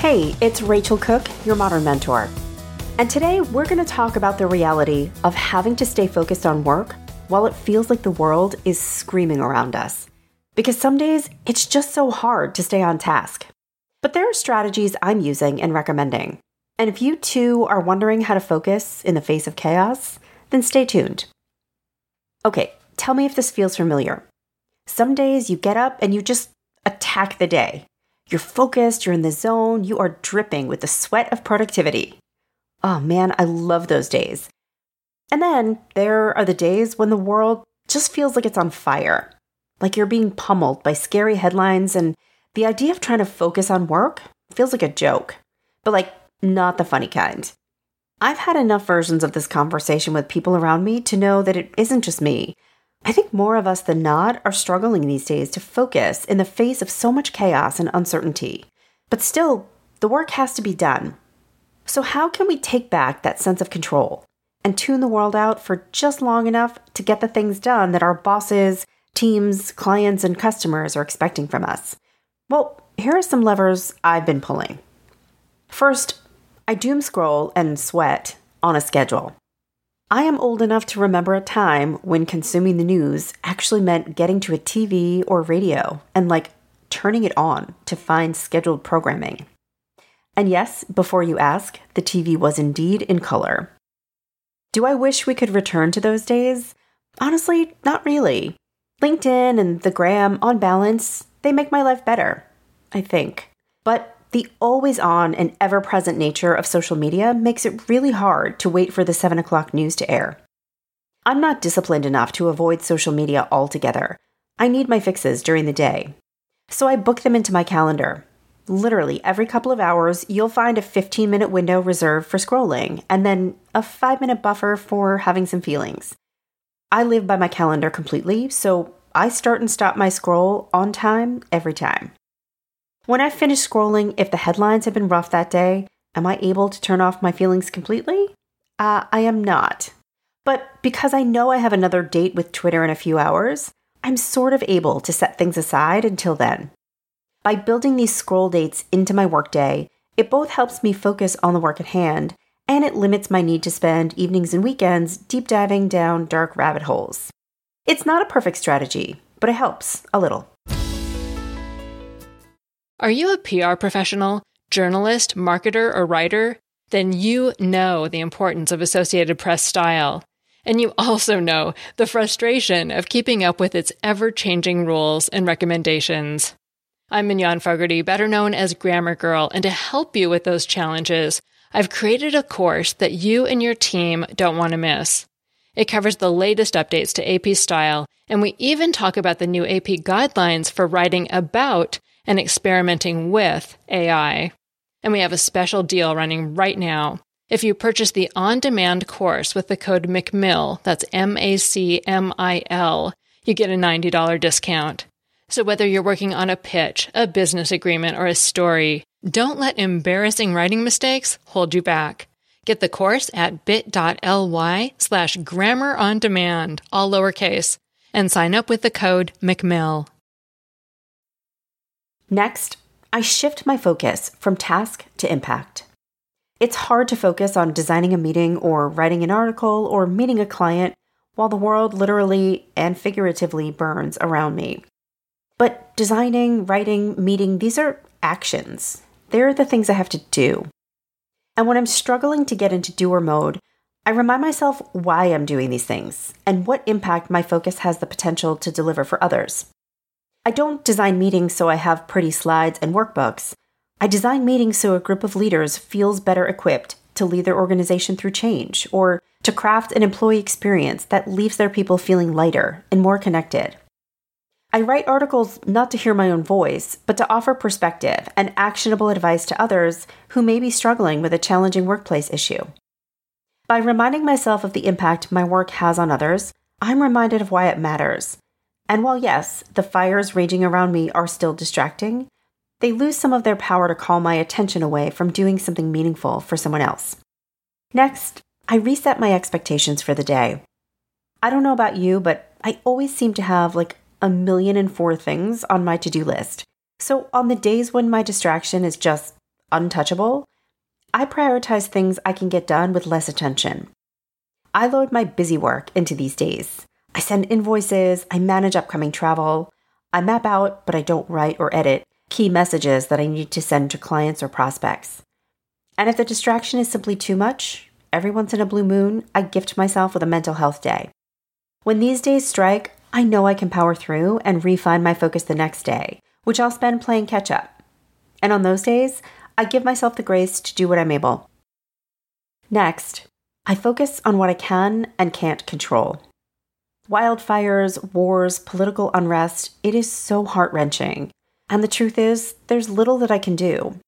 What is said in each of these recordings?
Hey, it's Rachel Cooke, your modern mentor. And today we're going to talk about the reality of having to stay focused on work while it feels like the world is screaming around us. Because some days it's just so hard to stay on task. But there are strategies I'm using and recommending. And if you too are wondering how to focus in the face of chaos, then stay tuned. Okay, tell me if this feels familiar. Some days you get up and you just attack the day. You're focused, you're in the zone, you are dripping with the sweat of productivity. Oh man, I love those days. And then there are the days when the world just feels like it's on fire, like you're being pummeled by scary headlines, and the idea of trying to focus on work feels like a joke, but like not the funny kind. I've had enough versions of this conversation with people around me to know that it isn't just me. I think more of us than not are struggling these days to focus in the face of so much chaos and uncertainty. But still, the work has to be done. So, how can we take back that sense of control and tune the world out for just long enough to get the things done that our bosses, teams, clients, and customers are expecting from us? Well, here are some levers I've been pulling. First, I doom scroll and sweat on a schedule. I am old enough to remember a time when consuming the news actually meant getting to a TV or radio and like turning it on to find scheduled programming. And yes, before you ask, the TV was indeed in color. Do I wish we could return to those days? Honestly, not really. LinkedIn and the gram, on balance, they make my life better, I think. But the always on and ever present nature of social media makes it really hard to wait for the 7 o'clock news to air. I'm not disciplined enough to avoid social media altogether. I need my fixes during the day. So I book them into my calendar. Literally, every couple of hours, you'll find a 15 minute window reserved for scrolling, and then a 5 minute buffer for having some feelings. I live by my calendar completely, so I start and stop my scroll on time every time. When I finish scrolling, if the headlines have been rough that day, am I able to turn off my feelings completely? Uh, I am not. But because I know I have another date with Twitter in a few hours, I'm sort of able to set things aside until then. By building these scroll dates into my workday, it both helps me focus on the work at hand and it limits my need to spend evenings and weekends deep diving down dark rabbit holes. It's not a perfect strategy, but it helps a little. Are you a PR professional, journalist, marketer, or writer? Then you know the importance of Associated Press style. And you also know the frustration of keeping up with its ever changing rules and recommendations. I'm Mignon Fogarty, better known as Grammar Girl, and to help you with those challenges, I've created a course that you and your team don't want to miss. It covers the latest updates to AP style, and we even talk about the new AP guidelines for writing about and experimenting with AI. And we have a special deal running right now. If you purchase the on demand course with the code MACMIL, that's M A C M I L, you get a $90 discount. So whether you're working on a pitch, a business agreement, or a story, don't let embarrassing writing mistakes hold you back. Get the course at bit.ly slash grammar on demand, all lowercase, and sign up with the code MACMIL. Next, I shift my focus from task to impact. It's hard to focus on designing a meeting or writing an article or meeting a client while the world literally and figuratively burns around me. But designing, writing, meeting, these are actions. They're the things I have to do. And when I'm struggling to get into doer mode, I remind myself why I'm doing these things and what impact my focus has the potential to deliver for others. I don't design meetings so I have pretty slides and workbooks. I design meetings so a group of leaders feels better equipped to lead their organization through change or to craft an employee experience that leaves their people feeling lighter and more connected. I write articles not to hear my own voice, but to offer perspective and actionable advice to others who may be struggling with a challenging workplace issue. By reminding myself of the impact my work has on others, I'm reminded of why it matters and while, yes, the fires raging around me are still distracting, they lose some of their power to call my attention away from doing something meaningful for someone else. Next, I reset my expectations for the day. I don't know about you, but I always seem to have like a million and four things on my to do list. So, on the days when my distraction is just untouchable, I prioritize things I can get done with less attention. I load my busy work into these days. I send invoices, I manage upcoming travel, I map out, but I don't write or edit key messages that I need to send to clients or prospects. And if the distraction is simply too much, every once in a blue moon, I gift myself with a mental health day. When these days strike, I know I can power through and refine my focus the next day, which I'll spend playing catch up. And on those days, I give myself the grace to do what I'm able. Next, I focus on what I can and can't control. Wildfires, wars, political unrest, it is so heart wrenching. And the truth is, there's little that I can do.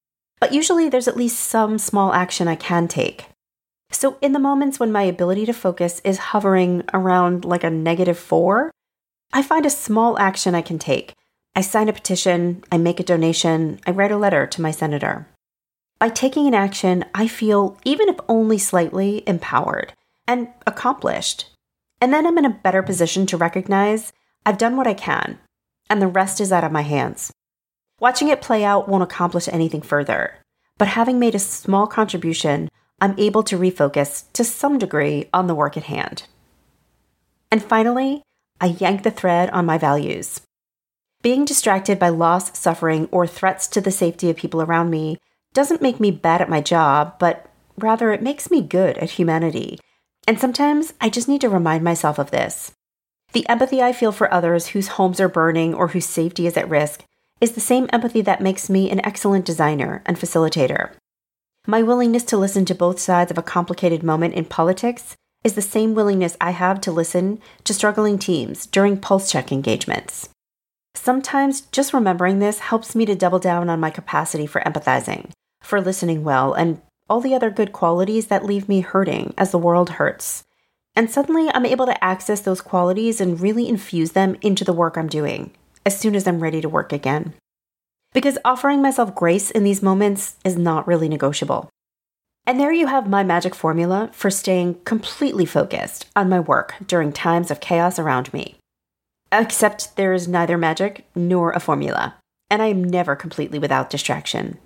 But usually there's at least some small action I can take. So, in the moments when my ability to focus is hovering around like a negative four, I find a small action I can take. I sign a petition, I make a donation, I write a letter to my senator. By taking an action, I feel, even if only slightly, empowered and accomplished. And then I'm in a better position to recognize I've done what I can, and the rest is out of my hands. Watching it play out won't accomplish anything further, but having made a small contribution, I'm able to refocus to some degree on the work at hand. And finally, I yank the thread on my values. Being distracted by loss, suffering, or threats to the safety of people around me doesn't make me bad at my job, but rather it makes me good at humanity. And sometimes I just need to remind myself of this. The empathy I feel for others whose homes are burning or whose safety is at risk is the same empathy that makes me an excellent designer and facilitator. My willingness to listen to both sides of a complicated moment in politics is the same willingness I have to listen to struggling teams during pulse check engagements. Sometimes just remembering this helps me to double down on my capacity for empathizing for listening well, and all the other good qualities that leave me hurting as the world hurts. And suddenly I'm able to access those qualities and really infuse them into the work I'm doing as soon as I'm ready to work again. Because offering myself grace in these moments is not really negotiable. And there you have my magic formula for staying completely focused on my work during times of chaos around me. Except there is neither magic nor a formula, and I am never completely without distraction.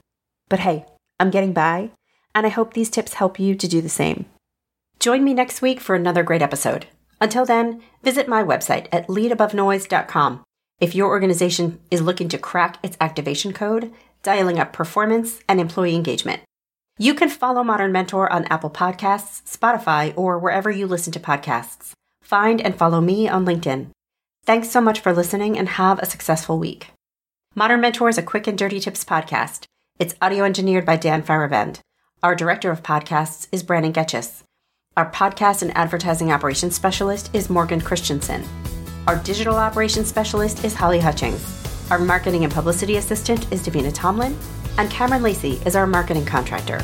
But hey, I'm getting by, and I hope these tips help you to do the same. Join me next week for another great episode. Until then, visit my website at leadabovenoise.com. If your organization is looking to crack its activation code, dialing up performance and employee engagement. You can follow Modern Mentor on Apple Podcasts, Spotify, or wherever you listen to podcasts. Find and follow me on LinkedIn. Thanks so much for listening and have a successful week. Modern Mentor is a quick and dirty tips podcast. It's audio engineered by Dan Feierabend. Our director of podcasts is Brandon Getchis. Our podcast and advertising operations specialist is Morgan Christensen. Our digital operations specialist is Holly Hutchings. Our marketing and publicity assistant is Davina Tomlin. And Cameron Lacey is our marketing contractor.